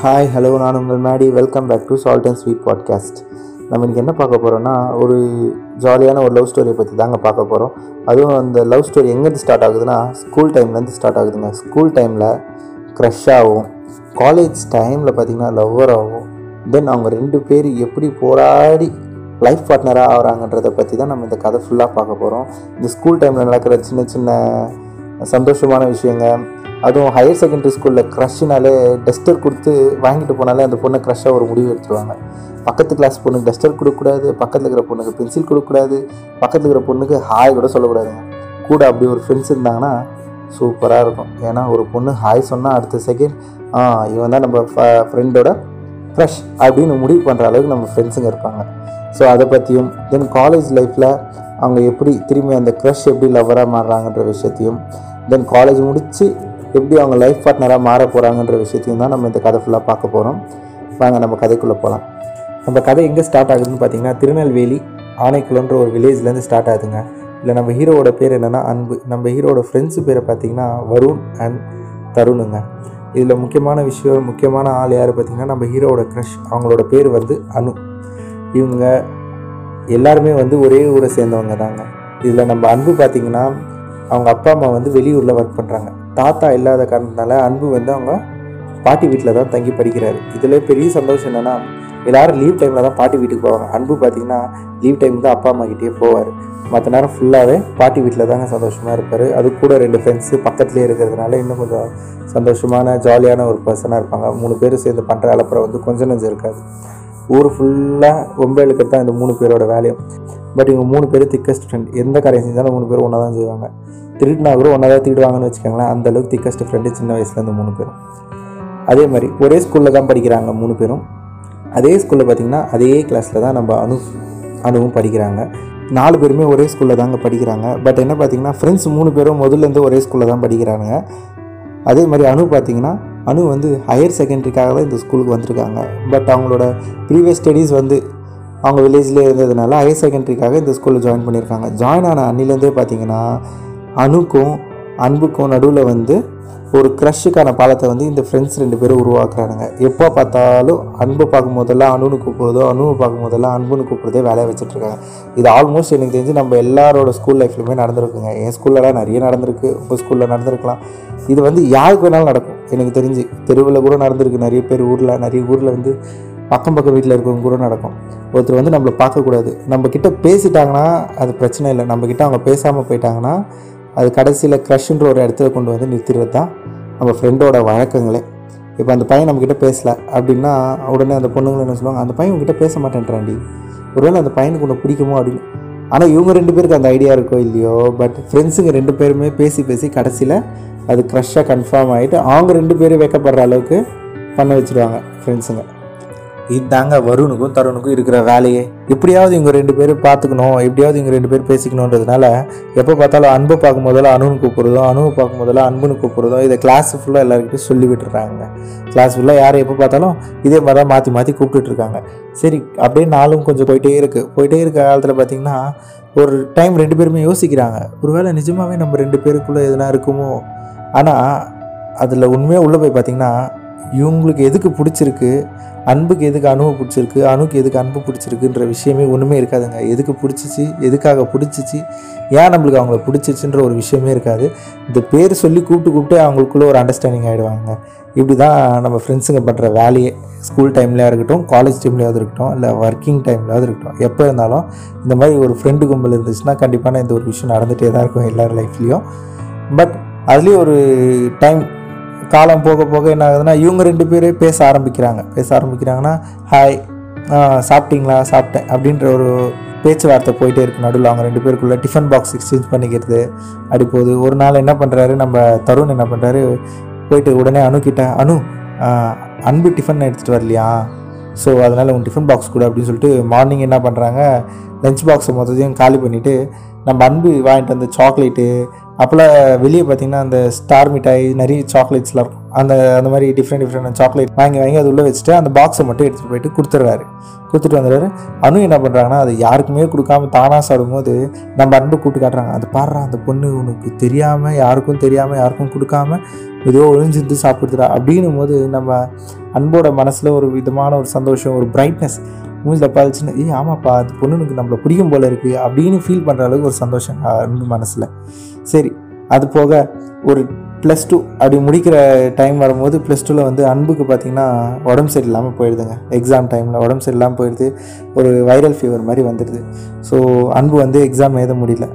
Hi hello நான் உங்கள் Maddy. Welcome back to Salt and Sweet podcast நம்ம இன்றைக்கி என்ன பார்க்க போகிறோம்னா ஒரு ஜாலியான ஒரு லவ் ஸ்டோரியை பற்றி தாங்க பார்க்க போகிறோம் அதுவும் அந்த லவ் ஸ்டோரி எங்கேருந்து ஸ்டார்ட் ஆகுதுன்னா ஸ்கூல் டைம்லேருந்து ஸ்டார்ட் ஆகுதுங்க. ஸ்கூல் டைமில் க்ரஷ் ஆகும். காலேஜ் டைமில் பார்த்திங்கன்னா லவ்வர் ஆகும். தென் அவங்க ரெண்டு பேர் எப்படி போராடி லைஃப் பார்ட்னராக ஆகிறாங்கன்றதை பற்றி தான் நம்ம இந்த கதை ஃபுல்லாக பார்க்க போகிறோம் இந்த ஸ்கூல் டைமில் நடக்கிற சின்ன சின்ன சந்தோஷமான விஷயங்க. அதுவும் ஹையர் செகண்டரி ஸ்கூலில் க்ரஷ்னாலே டஸ்டர் கொடுத்து வாங்கிட்டு போனாலே அந்த பொண்ணை க்ரஷ்ஷாக ஒரு முடிவு எடுத்துருவாங்க. பக்கத்து கிளாஸ் பொண்ணுக்கு டஸ்டர் கொடுக்கக்கூடாது பக்கத்தில் இருக்கிற பொண்ணுக்கு பென்சில் கொடுக்கக்கூடாது பக்கத்தில் இருக்கிற பொண்ணுக்கு ஹாய் கூட சொல்லக்கூடாதுங்க. கூட அப்படி ஒரு ஃப்ரெண்ட்ஸ் இருந்தாங்கன்னா சூப்பராக இருக்கும். ஏன்னா ஒரு பொண்ணு ஹாய் சொன்னால் அடுத்த செகண்ட் ஆ இவன் தான் நம்ம ஃப்ரெண்டோட க்ரஷ் அப்படின்னு முடிவு பண்ணுற அளவுக்கு நம்ம ஃப்ரெண்ட்ஸுங்க இருப்பாங்க. ஸோ அதை பற்றியும் தென் காலேஜ் லைஃப்பில் அவங்க எப்படி திரும்பி அந்த க்ரஷ் எப்படி லவ்வராக மாறுறாங்கன்ற விஷயத்தையும் தென் காலேஜ் முடித்து எப்படி அவங்க லைஃப் பார்ட்னராக மாற போகிறாங்கன்ற விஷயத்தையும் தான் நம்ம இந்த கதை ஃபுல்லாக பார்க்க போகிறோம் வாங்க நம்ம கதைக்குள்ளே போகலாம் நம்ம கதை எங்கே ஸ்டார்ட் ஆகுதுன்னு பார்த்தீங்கன்னா திருநெல்வேலி ஆனைக்குளன்ற ஒரு வில்லேஜ்லேருந்து ஸ்டார்ட் ஆகுதுங்க. இல்லை நம்ம ஹீரோவோட பேர் என்னென்னா அன்பு. நம்ம ஹீரோட ஃப்ரெண்ட்ஸு பேரை பார்த்தீங்கன்னா வருண் அண்ட் தருணுங்க. இதில் முக்கியமான விஷயம் முக்கியமான ஆள் யார் பார்த்தீங்கன்னா நம்ம ஹீரோவோட க்ரஷ் அவங்களோட பேர் வந்து அனு. இவங்க எல்லாருமே வந்து ஒரே ஊரை சேர்ந்தவங்க தாங்க. இதில் நம்ம அன்பு பார்த்திங்கன்னா அவங்க அப்பா அம்மா வந்து வெளியூரில் ஒர்க் பண்ணுறாங்க தாத்தா இல்லாத காரணத்தினால அன்பு வந்து அவங்க பாட்டி வீட்டில் தான் தங்கி படிக்கிறாரு. இதில் பெரிய சந்தோஷம் என்னென்னா எல்லாரும் லீவ் டைமில் தான் பாட்டி வீட்டுக்கு போவாங்க. அன்பு பார்த்திங்கன்னா லீவ் டைம் தான் அப்பா அம்மா கிட்டேயே போவார். மற்ற நேரம் ஃபுல்லாகவே பாட்டி வீட்டில் தாங்க சந்தோஷமாக இருப்பார். அது கூட ரெண்டு ஃப்ரெண்ட்ஸு பக்கத்துலேயே இருக்கிறதுனால இன்னும் கொஞ்சம் சந்தோஷமான ஜாலியான ஒரு பர்சனாக இருப்பாங்க. மூணு பேர் சேர்ந்து பண்ணுற அளப்புற வந்து கொஞ்சம் நெஞ்சம் இருக்காது ஊர் ஃபுல்லாக ரொம்ப இழுக்கிறது தான் இந்த மூணு பேரோட வேலையும். பட் இவங்க மூணு பேர் திக்கஸ்ட் ஃப்ரெண்ட் எந்த காரியம் செஞ்சாலும் மூணு பேரும் ஒன்றா தான் செய்வாங்க. திருடினா கூட ஒன்றா தான் திருடுவாங்கன்னு வச்சுக்கோங்களேன் அந்தளவுக்கு திக்கஸ்ட் ஃப்ரெண்டு சின்ன வயசுலேருந்து மூணு பேரும். அதே மாதிரி ஒரே ஸ்கூலில் தான் படிக்கிறாங்க மூணு பேரும். அதே ஸ்கூலில் பார்த்திங்கன்னா அதே கிளாஸில் தான் நம்ம அனு அனுவும் படிக்கிறாங்க. நாலு பேருமே ஒரே ஸ்கூலில் தாங்க படிக்கிறாங்க. பட் என்ன பார்த்தீங்கன்னா ஃப்ரெண்ட்ஸ் மூணு பேரும் முதல்லேருந்து ஒரே ஸ்கூலில் தான் படிக்கிறாங்க அதே மாதிரி அனு பார்த்தீங்கன்னா அனு வந்து ஹையர் செகண்டரிக்காக தான் இந்த ஸ்கூலுக்கு வந்திருக்காங்க. பட் அவங்களோட ப்ரீவியஸ் ஸ்டடீஸ் வந்து அவங்க வில்லேஜ்லேயே இருந்ததுனால ஹையர் செகண்டரிக்காக இந்த ஸ்கூலில் ஜாயின் பண்ணியிருக்காங்க. ஜாயின் ஆன அன்னிலேருந்தே பார்த்தீங்கன்னா அணுக்கும் அன்புக்கும் நடுவில் வந்து ஒரு க்ரஷ்ஷுக்கான பாலத்தை வந்து இந்த ஃப்ரெண்ட்ஸ் ரெண்டு பேரும் உருவாக்குறானுங்க. எப்போ பார்த்தாலும் அன்பை பார்க்கும் போதெல்லாம் அணுன்னு கூப்பிட்றதோ அணுவை பார்க்கும் போதெல்லாம் அன்புன்னு கூப்பிட்றதே வேலையை வச்சுட்ருக்காங்க. இது ஆல்மோஸ்ட் எனக்கு தெரிஞ்சு நம்ம எல்லாரோட ஸ்கூல் லைஃப்லையுமே நடந்திருக்குங்க. என் ஸ்கூல்லலாம் நிறைய நடந்திருக்கு. உங்கள் ஸ்கூலில் நடந்திருக்கலாம். இது வந்து யாருக்கு வேணாலும் நடக்கும். எனக்கு தெரிஞ்சு தெருவில் கூட நடந்திருக்கு. நிறைய பேர் ஊரில் நிறைய ஊரில் வந்து பக்கம் பக்கம் வீட்டில் இருக்கிறவங்க கூட நடக்கும். ஒருத்தர் வந்து நம்மளை பார்க்கக்கூடாது. நம்ம பேசிட்டாங்கன்னா அது பிரச்சனை இல்லை. நம்ம அவங்க பேசாமல் போயிட்டாங்கன்னா அது கடைசியில் க்ரஷ்ன்ற ஒரு இடத்துல கொண்டு வந்து நிறுத்திடுறது தான் நம்ம ஃப்ரெண்டோட வழக்கங்களே. இப்போ அந்த பையன் நம்மக்கிட்ட பேசலை அப்படின்னா உடனே அந்த பொண்ணுங்களை என்ன சொல்லுவாங்க அந்த பையன் உங்ககிட்ட பேச மாட்டேன்றாண்டி ஒருவேளை அந்த பையனுக்கு உன்னை பிடிக்குமோ அப்படின்னு. ஆனால் இவங்க ரெண்டு பேருக்கு அந்த ஐடியா இருக்கோ இல்லையோ பட் ஃப்ரெண்ட்ஸுங்க ரெண்டு பேருமே பேசி பேசி கடைசியில் அது க்ரஷ்ஷாக கன்ஃபார்ம் ஆகிட்டு அவங்க ரெண்டு பேரும் வைக்கப்படுற அளவுக்கு பண்ண வச்சுருவாங்க ஃப்ரெண்ட்ஸுங்க இதாங்க வருணுக்கும் தருணுக்கும் இருக்கிற வேலையே. எப்படியாவது இவங்க ரெண்டு பேரும் பார்த்துக்கணும் எப்படியாவது இவங்க ரெண்டு பேரும் பேசிக்கணுன்றதுனால எப்போ பார்த்தாலும் அன்பு பார்க்கும் போதெல்லாம் அணுன்னு கூப்பிடுறதும் அணுவை பார்க்கும் போதெல்லாம் அன்புன்னு கூப்பிடுறதும் இதை கிளாஸ் ஃபுல்லாக எல்லாருக்கிட்டையும் சொல்லி விட்டுறாங்க. கிளாஸ் ஃபுல்லாக யாரை எப்போ பார்த்தாலும் இதே மாதிரி தான் மாற்றி மாற்றி கூப்பிட்டுட்ருக்காங்க சரி அப்படியே நாளும் கொஞ்சம் போயிட்டே இருக்குது போயிட்டே இருக்க காலத்தில் பார்த்தீங்கன்னா ஒரு டைம் ரெண்டு பேருமே யோசிக்கிறாங்க. ஒருவேளை நிஜமாகவே நம்ம ரெண்டு பேருக்குள்ளே எதுனா இருக்குமோ? ஆனால் அதில் உண்மையாக உள்ளே போய் பார்த்தீங்கன்னா இவங்களுக்கு எதுக்கு பிடிச்சிருக்கு? அன்புக்கு எதுக்கு அணுவை பிடிச்சிருக்கு? அணுக்கு எதுக்கு அன்பு பிடிச்சிருக்குன்ற விஷயமே ஒன்றுமே இருக்காதுங்க. எதுக்கு பிடிச்சிச்சு? எதுக்காக பிடிச்சிச்சு? ஏன் நம்மளுக்கு அவங்கள பிடிச்சிச்சுன்ற ஒரு விஷயமே இருக்காது. இந்த பேர் சொல்லி கூப்பிட்டு கூப்பிட்டு அவங்களுக்குள்ளே ஒரு அண்டர்ஸ்டாண்டிங் ஆகிடுவாங்க இப்படி தான் நம்ம ஃப்ரெண்ட்ஸுங்க பண்ணுற வேலையே. ஸ்கூல் டைம்லையாக இருக்கட்டும் காலேஜ் டைம்லேயாவது இருக்கட்டும் இல்லை ஒர்க்கிங் டைம்லேயாவது இருக்கட்டும். எப்போ இருந்தாலும் இந்த மாதிரி ஒரு ஃப்ரெண்டு கும்பல் இருந்துச்சுன்னா கண்டிப்பான இந்த ஒரு விஷயம் நடந்துகிட்டே தான் இருக்கும் எல்லார் லைஃப்லேயும் பட் அதுலேயும் ஒரு டைம் காலம் போக போக என்ன ஆகுதுன்னா இவங்க ரெண்டு பேரே பேச ஆரம்பிக்கிறாங்க. பேச ஆரம்பிக்கிறாங்கன்னா ஹாய் சாப்பிட்டீங்களா? சாப்பிட்டேன். அப்படின்ற ஒரு பேச்சுவார்த்தை போயிட்டே இருக்கு. நடுவில் அவங்க ரெண்டு பேருக்குள்ளே டிஃபன் பாக்ஸ் எக்ஸ்சேஞ்ச் பண்ணிக்கிறது அப்படி போகுது. ஒரு நாள் என்ன பண்ணுறாரு நம்ம தருண் என்ன பண்ணுறாரு போயிட்டு உடனே அணுக்கிட்ட கிட்ட அணு அன்பு டிஃபன் எடுத்துகிட்டு வரலையா? ஸோ அதனால் உன் டிஃபன் பாக்ஸ் கூட அப்படின்னு சொல்லிட்டு மார்னிங் என்ன பண்ணுறாங்க லஞ்ச் பாக்ஸை மொத்தத்தையும் காலி பண்ணிவிட்டு நம்ம அன்பு வாங்கிட்டு வந்த சாக்லேட்டு அப்போல்லாம் வெளியே பார்த்தீங்கன்னா அந்த ஸ்டார் மிட்டாய் நிறைய சாக்லேட்ஸ்லாம் இருக்கும். அந்த அந்த மாதிரி டிஃப்ரெண்ட் டிஃப்ரெண்ட் சாக்லேட் வாங்கி வாங்கி அது உள்ளே வச்சுட்டு அந்த பாக்ஸை மட்டும் எடுத்துகிட்டு போயிட்டு கொடுத்துட்றாரு. கொடுத்துட்டு வந்துடுறாரு. அனு என்ன பண்ணுறாங்கன்னா அது யாருக்குமே கொடுக்காம தானாக சாப்பிடும்போது நம்ம அன்பு கூப்பிட்டு காட்டுறாங்க. அது பாடுறா அந்த பொண்ணு உனக்கு தெரியாமல் யாருக்கும் தெரியாமல் யாருக்கும் கொடுக்காம ஏதோ ஒழிஞ்சிருந்து சாப்பிடுதுடா. அப்படின்னும் போது நம்ம அன்போட மனசில் ஒரு விதமான ஒரு சந்தோஷம் ஒரு பிரைட்னஸ் மூஞ்சில் பார்த்துச்சுன்னா ஏய் ஆமாப்பா அது பொண்ணுனுக்கு நம்மளை பிடிக்கும் போல இருக்குது அப்படின்னு ஃபீல் பண்ணுற அளவுக்கு ஒரு சந்தோஷம் மனசில். சரி அது போக ஒரு ப்ளஸ் டூ அப்படி முடிக்கிற டைம் வரும்போது ப்ளஸ் டூவில் வந்து அன்புக்கு பார்த்திங்கன்னா உடம்பு சரியில்லாமல் போயிடுதுங்க. எக்ஸாம் டைமில் உடம்பு சரியில்லாமல் போயிடுது. ஒரு வைரல் ஃபீவர் மாதிரி வந்துடுது. ஸோ அன்பு வந்து எக்ஸாம் எழுத முடியல.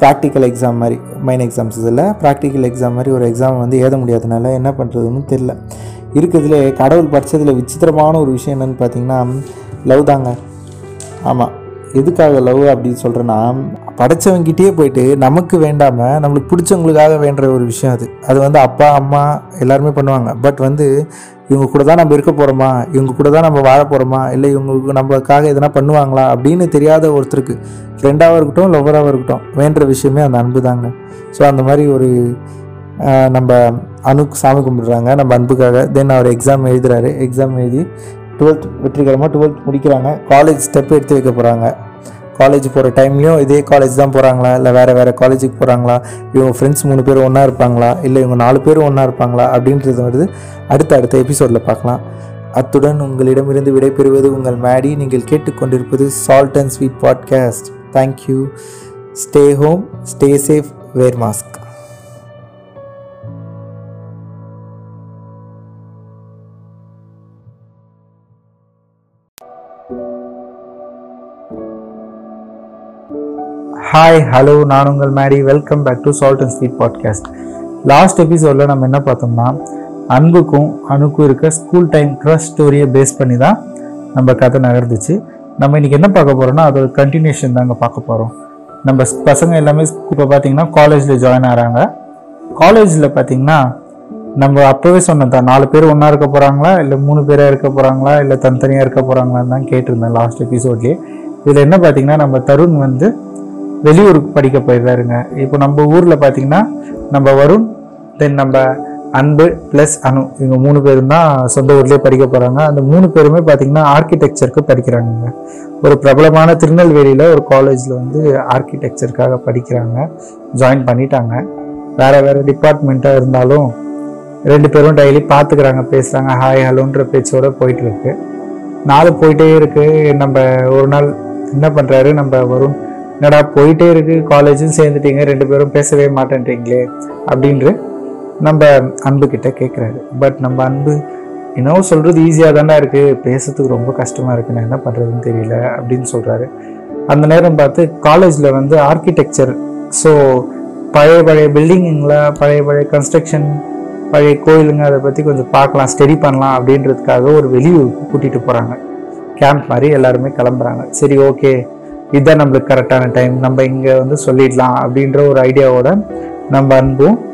ப்ராக்டிக்கல் எக்ஸாம் மாதிரி மைன் எக்ஸாம்ஸ் இதில் ப்ராக்டிக்கல் எக்ஸாம் மாதிரி ஒரு எக்ஸாம் வந்து எழுத முடியாதனால என்ன பண்ணுறதுன்னு தெரில இருக்கிறதுலே கடவுள் படித்ததில் விசித்திரமான ஒரு விஷயம் என்னென்னு பார்த்தீங்கன்னா லவ் தாங்க. ஆமாம் எதுக்காக லவ் அப்படின்னு சொல்கிறேன்னா படைத்தவங்கிட்டே போயிட்டு நமக்கு வேண்டாமல் நம்மளுக்கு பிடிச்சவங்களுக்காக வேண்டுற ஒரு விஷயம் அது. அது வந்து அப்பா அம்மா எல்லாருமே பண்ணுவாங்க. பட் வந்து இவங்க கூட தான் நம்ம இருக்க போகிறோமா இவங்க கூட தான் நம்ம வாழ போகிறோமா இல்லை இவங்களுக்கு நம்மளுக்காக எதனா பண்ணுவாங்களா? அப்படின்னு தெரியாத ஒருத்தருக்கு. ஃப்ரெண்டாகவும் இருக்கட்டும் லவ்வராகவும் இருக்கட்டும் வேண்டுற விஷயமே அந்த அன்பு தாங்க. ஸோ அந்த மாதிரி ஒரு நம்ம அணுக்கு சாமி கும்பிடுறாங்க. நம்ம அன்புக்காக. தென் அவர் எக்ஸாம் எழுதுறாரு. எக்ஸாம் எழுதி டுவெல்த் வெற்றிகரமாக டுவெல்த் முடிக்கிறாங்க. காலேஜ் ஸ்டெப் எடுத்து வைக்க போகிறாங்க காலேஜ் போகிற டைம்லையும் இதே காலேஜ் தான் போகிறாங்களா இல்லை வேறு வேறு காலேஜுக்கு போகிறாங்களா இவங்க ஃப்ரெண்ட்ஸ் மூணு பேர் ஒன்றா இருப்பாங்களா? இல்லை இவங்க நாலு பேரும் ஒன்றா இருப்பாங்களா? அப்படின்றது வருது அடுத்த அடுத்த எபிசோடில் பார்க்கலாம். அத்துடன் உங்களிடமிருந்து விடைபெறுவது உங்கள் மேடி. நீங்கள் கேட்டுக்கொண்டிருப்பது Salt and Sweet podcast thank you stay home stay safe wear mask hi hello நான் உங்கள் Mary. Welcome back to Salt and Sweet podcast last எபிசோடில் நம்ம என்ன பார்த்தோம்னா அன்புக்கும் அணுக்கும் இருக்க ஸ்கூல் டைம் க்ரஷ் ஸ்டோரியை பேஸ் பண்ணி தான் நம்ம கதை நகர்ந்துச்சு. நம்ம இன்னைக்கு என்ன பார்க்க போகிறோம்னா அதோட கண்டினியூஷன் தாங்க பார்க்க போகிறோம் நம்ம பசங்க எல்லாமே இப்போ பார்த்திங்கன்னா காலேஜில் ஜாயின் ஆகிறாங்க காலேஜில் பார்த்தீங்கன்னா நம்ம அப்போவே சொன்னோம் தான் நாலு பேர் ஒன்றா இருக்க போகிறாங்களா இல்லை மூணு பேராக இருக்க போகிறாங்களா இல்லை தனித்தனியாக இருக்க போகிறாங்களான்னு தான் கேட்டிருந்தேன் லாஸ்ட் எபிசோட்லேயே இதில் என்ன பார்த்தீங்கன்னா நம்ம தருண் வந்து வெளியூருக்கு படிக்க போயிடுறாருங்க. இப்போ நம்ம ஊரில் பார்த்தீங்கன்னா நம்ம வருண் தென் நம்ம அன்பு ப்ளஸ் அனு இவங்க மூணு பேரும் தான் சொந்த ஊர்லேயே படிக்க போகிறாங்க அந்த மூணு பேருமே பார்த்தீங்கன்னா ஆர்கிடெக்சருக்கு படிக்கிறாங்க ஒரு பிரபலமான திருநெல்வேலியில் ஒரு காலேஜில் வந்து ஆர்கிடெக்சருக்காக படிக்கிறாங்க. ஜாயின் பண்ணிட்டாங்க. வேறு வேறு டிபார்ட்மெண்ட்டாக இருந்தாலும் ரெண்டு பேரும் டெய்லி பார்த்துக்கிறாங்க பேசுகிறாங்க ஹாய் ஹலோன்ற பேச்சோட போயிட்டு இருக்கு நாள் போயிட்டே இருக்கு. நம்ம ஒரு நாள் என்ன பண்ணுறாரு நம்ம வரும் என்னடா போயிட்டே இருக்கு காலேஜும் சேர்ந்துட்டீங்க ரெண்டு பேரும் பேசவே மாட்டேன்றீங்களே அப்படின்று நம்ம அன்பு கிட்ட கேட்குறாரு பட் நம்ம அன்பு என்னவோ சொல்கிறது ஈஸியாக தானே இருக்குது பேசுறதுக்கு ரொம்ப கஷ்டமாக இருக்கு நான் என்ன பண்ணுறதுன்னு தெரியல அப்படின்னு சொல்கிறாரு அந்த நேரம் பார்த்து காலேஜில் வந்து ஆர்கிடெக்சர் ஸோ பழைய பழைய பில்டிங்குங்களா பழைய பழைய கன்ஸ்ட்ரக்ஷன் பழைய கோயிலுங்க அதை பற்றி கொஞ்சம் பார்க்கலாம் ஸ்டடி பண்ணலாம் அப்படின்றதுக்காக ஒரு வெளியூருக்கு கூட்டிகிட்டு போகிறாங்க கேம்ப் மாதிரி எல்லாருமே கிளம்புறாங்க. சரி ஓகே இதுதான் நம்மளுக்கு கரெக்டான டைம் நம்ம இங்கே வந்து சொல்லிடலாம் அப்படின்ற ஒரு ஐடியாவோட நம்ம அன்பும்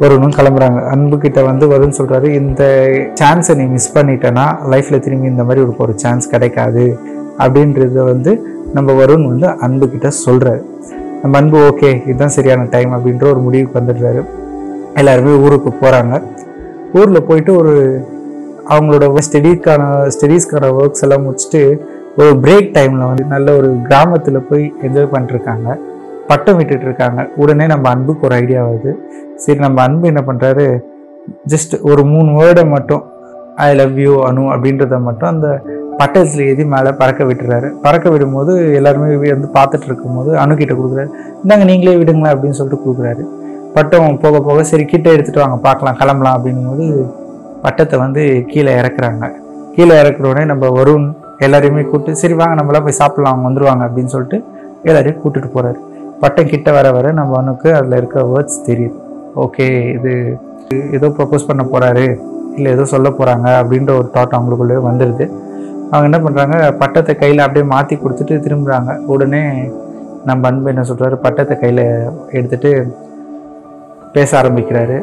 வருணும் கிளம்புறாங்க. அன்பு கிட்ட வந்து வருண் சொல்கிறாரு இந்த சான்ஸை நீ மிஸ் பண்ணிட்டேன்னா லைஃப்பில் திரும்பி இந்த மாதிரி உனக்கு ஒரு சான்ஸ் கிடைக்காது அப்படின்றத வந்து நம்ம வருண் வந்து அன்பு கிட்ட நம்ம அன்பு ஓகே இதுதான் சரியான டைம் அப்படின்ற ஒரு முடிவுக்கு வந்துடுறாரு. எல்லாருமே ஊருக்கு போகிறாங்க ஊரில் போயிட்டு ஒரு அவங்களோட ஸ்டடிக்கான ஸ்டடீஸ்க்கான ஒர்க்ஸ் எல்லாம் முடிச்சுட்டு ஒரு பிரேக் டைமில் வந்து நல்ல ஒரு கிராமத்தில் போய் என்ஜாய் பண்ணிட்டுருக்காங்க பட்டம் விட்டுட்டு இருக்காங்க. உடனே நம்ம அன்புக்கு ஒரு ஐடியா வருது. சரி நம்ம அன்பு என்ன பண்ணுறாரு ஜஸ்ட் ஒரு மூணு வேர்டை மட்டும் ஐ லவ் யூ அனு அப்படின்றத மட்டும் அந்த பட்டத்தில் எழுதி மேலே பறக்க விட்டுறாரு. பறக்க விடும்போது எல்லாருமே வந்து பார்த்துட்டு இருக்கும்போது அணுக்கிட்ட கொடுக்குறாரு. இந்தாங்க நீங்களே விடுங்களேன் அப்படின்னு சொல்லிட்டு கொடுக்குறாரு. பட்டம் போக போக சரி கிட்ட எடுத்துகிட்டு வாங்க பார்க்கலாம் கிளம்பலாம் அப்படிங்கும்போது பட்டத்தை வந்து கீழே இறக்குறாங்க. கீழே இறக்குற உடனே நம்ம வருண் எல்லாரையுமே கூப்பிட்டு சரி வாங்க நம்மளாம் போய் சாப்பிட்லாம் அவங்க வந்துடுவாங்க அப்படின்னு சொல்லிட்டு எல்லாரையும் கூட்டிகிட்டு போகிறாரு பட்டம் கிட்ட வர வர நம்ம அவனுக்கு அதில் இருக்க வேர்ட்ஸ் தெரியுது. ஓகே இது ஏதோ ப்ரப்போஸ் பண்ண போகிறாரு இல்லை ஏதோ சொல்ல போகிறாங்க அப்படின்ற ஒரு தாட் அவங்களுக்குள்ளே வந்துடுது அவங்க என்ன பண்ணுறாங்க பட்டத்தை கையில் அப்படியே மாற்றி கொடுத்துட்டு திரும்புகிறாங்க உடனே நம்ம அன்பு என்ன சொல்கிறாரு பட்டத்தை கையில் எடுத்துகிட்டு பேச ஆரம்பிக்கிறாரு.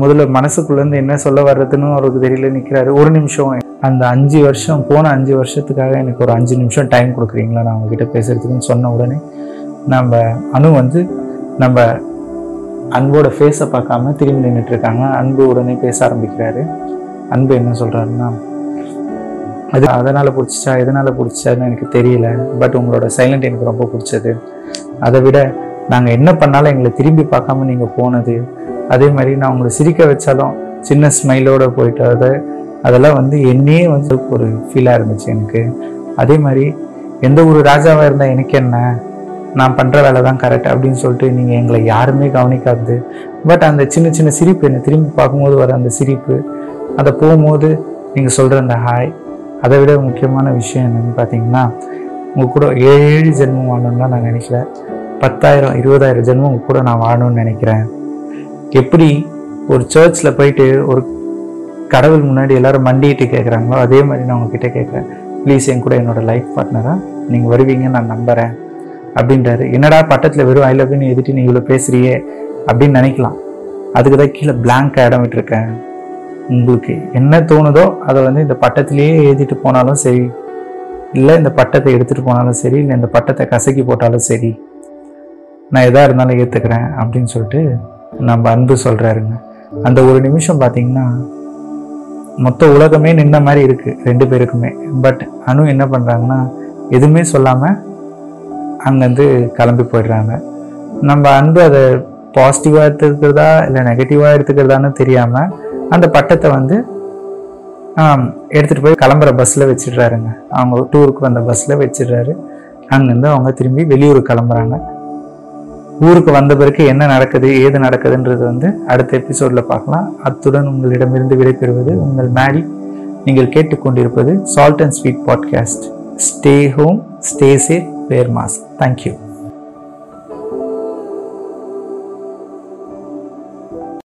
முதல்ல மனசுக்குள்ளேருந்து என்ன சொல்ல வர்றதுன்னு அவருக்கு தெரியல நிற்கிறாரு ஒரு நிமிஷம். அந்த அஞ்சு வருஷம் போன அஞ்சு வருஷத்துக்காக எனக்கு ஒரு அஞ்சு நிமிஷம் டைம் கொடுக்குறீங்களா? நான் அவங்ககிட்ட பேசுகிறதுக்குன்னு சொன்ன உடனே நம்ம அணு வந்து நம்ம அன்போட ஃபேஸை பார்க்காம திரும்பி நின்றுட்டுருக்காங்க அன்பு உடனே பேச ஆரம்பிக்கிறாரு. அன்பு என்ன சொல்கிறாருன்னா அது அதனால் பிடிச்சிச்சா எதனால் பிடிச்சான்னு எனக்கு தெரியல. பட் உங்களோட சைலண்ட் எனக்கு ரொம்ப பிடிச்சது. அதை விட நாங்கள் என்ன பண்ணாலும் எங்களை திரும்பி பார்க்காம நீங்கள் போனது அதே மாதிரி நான் உங்களை சிரிக்க வச்சாலும் சின்ன ஸ்மைலோட போயிட்டு அதை அதெல்லாம் வந்து என்னையே வந்து ஒரு ஃபீலாக இருந்துச்சு எனக்கு. அதே மாதிரி எந்த ஒரு ராஜாவாக இருந்தால் எனக்கு என்ன? நான் பண்ணுற வேலை தான் கரெக்ட் அப்படின்னு சொல்லிட்டு நீங்கள் எங்களை யாருமே கவனிக்காது. பட் அந்த சின்ன சின்ன சிரிப்பு என்னை திரும்பி பார்க்கும்போது வர அந்த சிரிப்பு அதை போகும்போது நீங்கள் சொல்கிற அந்த ஹாய் அதை விட முக்கியமான விஷயம் என்னென்னு பார்த்தீங்கன்னா உங்கள் கூட ஏழு ஜென்மம் வாழணும்னு தான் நான் நினைக்கல. பத்தாயிரம் இருபதாயிரம் ஜென்மம் உங்க கூட நான் வாழணும்னு நினைக்கிறேன். எப்படி ஒரு சர்ச்சில் போயிட்டு ஒரு கடவுள் முன்னாடி எல்லாரும் மண்டிட்டு கேட்குறாங்களோ அதே மாதிரி நான் உங்ககிட்ட கேட்குறேன் ப்ளீஸ் என் கூட என்னோட லைஃப் பார்ட்னராக நீங்கள் வருவீங்கன்னு நான் நம்புகிறேன் அப்படின்றாரு. என்னடா பட்டத்தில் வெறும் ஐ லவ்னு எதிர்த்து நீ இவ்வளோ பேசுகிறியே அப்படின்னு நினைக்கலாம். அதுக்கு தான் கீழே பிளாங்க் இடம் விட்டுருக்கேன். உங்களுக்கு என்ன தோணுதோ அதை வந்து இந்த பட்டத்திலேயே எழுதிட்டு போனாலும் சரி இல்லை இந்த பட்டத்தை எடுத்துகிட்டு போனாலும் சரி இல்லை இந்த பட்டத்தை கசக்கி போட்டாலும் சரி நான் எதாக இருந்தாலும் ஏற்றுக்கிறேன் அப்படின்னு சொல்லிட்டு நம்ம அன்பு சொல்கிறாருங்க அந்த ஒரு நிமிஷம் பார்த்தீங்கன்னா மொத்த உலகமே நின்ன மாதிரி இருக்குது ரெண்டு பேருக்குமே. பட் அனு என்ன பண்ணுறாங்கன்னா எதுவுமே சொல்லாமல் அங்கேருந்து கிளம்பி போயிடுறாங்க. நம்ம அன்பு அதை பாசிட்டிவாக எடுத்துக்கிறதா இல்லை நெகட்டிவாக எடுத்துக்கிறதான்னு தெரியாமல் அந்த பட்டத்தை வந்து எடுத்துகிட்டு எடுத்துட்டு போய் கிளம்புற பஸ்ஸில் வச்சிடுறாருங்க. அவங்க டூருக்கு வந்த பஸ்ஸில் வச்சிடுறாரு. அங்கேருந்து அவங்க திரும்பி வெளியூர் கிளம்புறாங்க. ஊருக்கு வந்த பிறகு என்ன நடக்குது ஏது நடக்குதுன்றது வந்து அடுத்த எபிசோடில் பார்க்கலாம். அத்துடன் உங்களிடமிருந்து விடைபெறுவது உங்கள் மேடி நீங்கள் கேட்டுக்கொண்டிருப்பது Salt and Sweet podcast stay home stay safe wear mask thank you